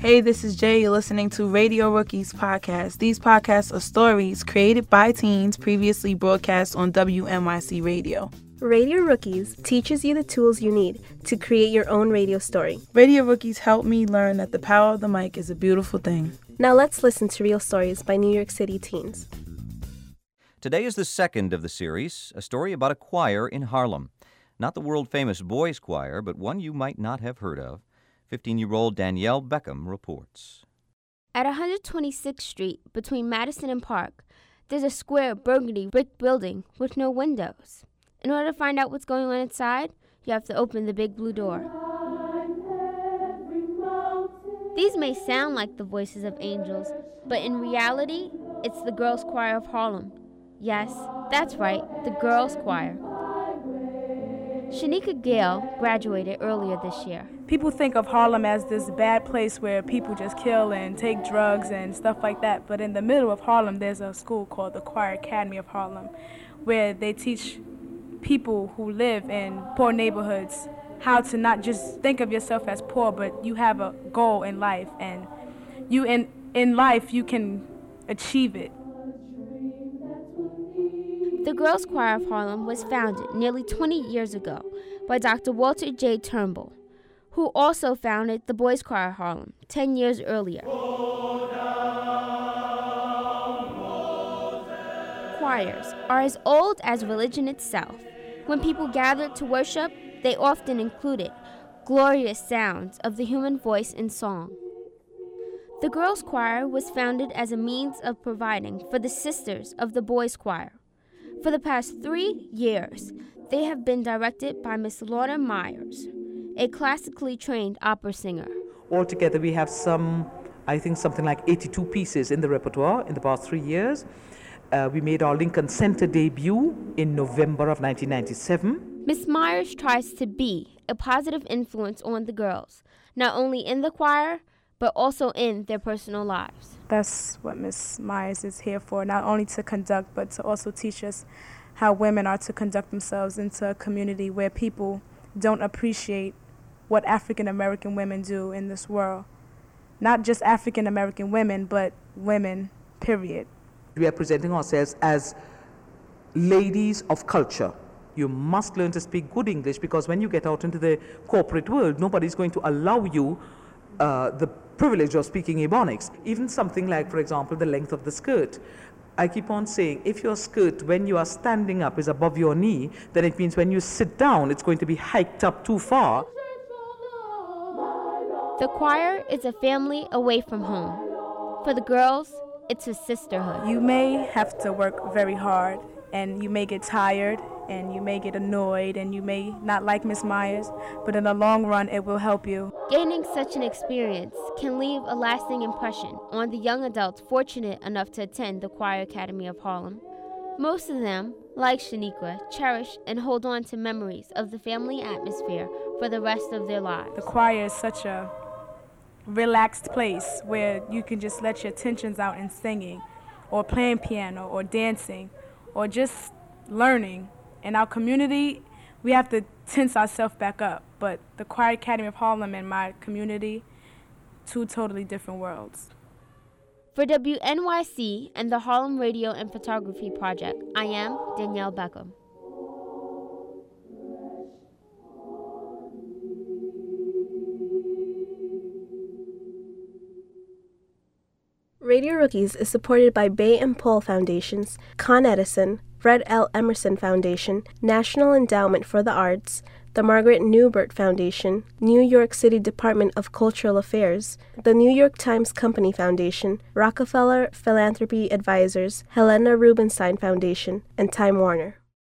Hey, this is Jay. You're listening to Radio Rookies podcast. These podcasts are stories created by teens previously broadcast on WNYC Radio. Radio Rookies teaches you the tools you need to create your own radio story. Radio Rookies help me learn that the power of the mic is a beautiful thing. Now let's listen to real stories by New York City teens. Today is the second of the series, a story about a choir in Harlem. Not the world famous boys' choir, but one you might not have heard of. 15 year old Danielle Beckom reports. At 126th Street, between Madison and Park, there's a square burgundy brick building with no windows. In order to find out what's going on inside, you have to open the big blue door. These may sound like the voices of angels, but in reality, it's the Girls' Choir of Harlem. Yes, that's right, the Girls' Choir. Shanika Gale graduated earlier this year. People think of Harlem as this bad place where people just kill and take drugs and stuff like that, but in the middle of Harlem, there's a school called the Choir Academy of Harlem where they teach people who live in poor neighborhoods how to not just think of yourself as poor, but you have a goal in life and you in in life you can achieve it. The Girls Choir of Harlem was founded nearly 20 years ago by Dr. Walter J. Turnbull, who also founded the Boys Choir of Harlem 10 years earlier. Choirs are as old as religion itself. When people gathered to worship, they often included glorious sounds of the human voice in song. The girls' choir was founded as a means of providing for the sisters of the boys' choir. For the past three years, they have been directed by Miss Lorna Myers, a classically trained opera singer. Altogether, we have some, I think, something like 82 pieces in the repertoire in the past three years. Uh, we made our Lincoln Center debut in November of 1997. Miss Myers tries to be a positive influence on the girls, not only in the choir, but also in their personal lives. That's what Miss Myers is here for, not only to conduct, but to also teach us how women are to conduct themselves into a community where people don't appreciate what African American women do in this world. Not just African American women, but women, period. We are presenting ourselves as ladies of culture. You must learn to speak good English because when you get out into the corporate world, nobody's going to allow you uh, the privilege of speaking Ebonics. Even something like, for example, the length of the skirt. I keep on saying, if your skirt, when you are standing up, is above your knee, then it means when you sit down, it's going to be hiked up too far. The choir is a family away from home. For the girls, it's a sisterhood. You may have to work very hard, and you may get tired, and you may get annoyed and you may not like Miss Myers, but in the long run, it will help you. Gaining such an experience can leave a lasting impression on the young adults fortunate enough to attend the Choir Academy of Harlem. Most of them, like Shaniqua, cherish and hold on to memories of the family atmosphere for the rest of their lives. The choir is such a relaxed place where you can just let your tensions out in singing or playing piano or dancing or just learning in our community, we have to tense ourselves back up. But the Choir Academy of Harlem and my community, two totally different worlds. For WNYC and the Harlem Radio and Photography Project, I am Danielle Beckom. Radio Rookies is supported by Bay and Paul Foundations, Con Edison, Fred L. Emerson Foundation, National Endowment for the Arts, the Margaret Newbert Foundation, New York City Department of Cultural Affairs, the New York Times Company Foundation, Rockefeller Philanthropy Advisors, Helena Rubinstein Foundation, and Time Warner.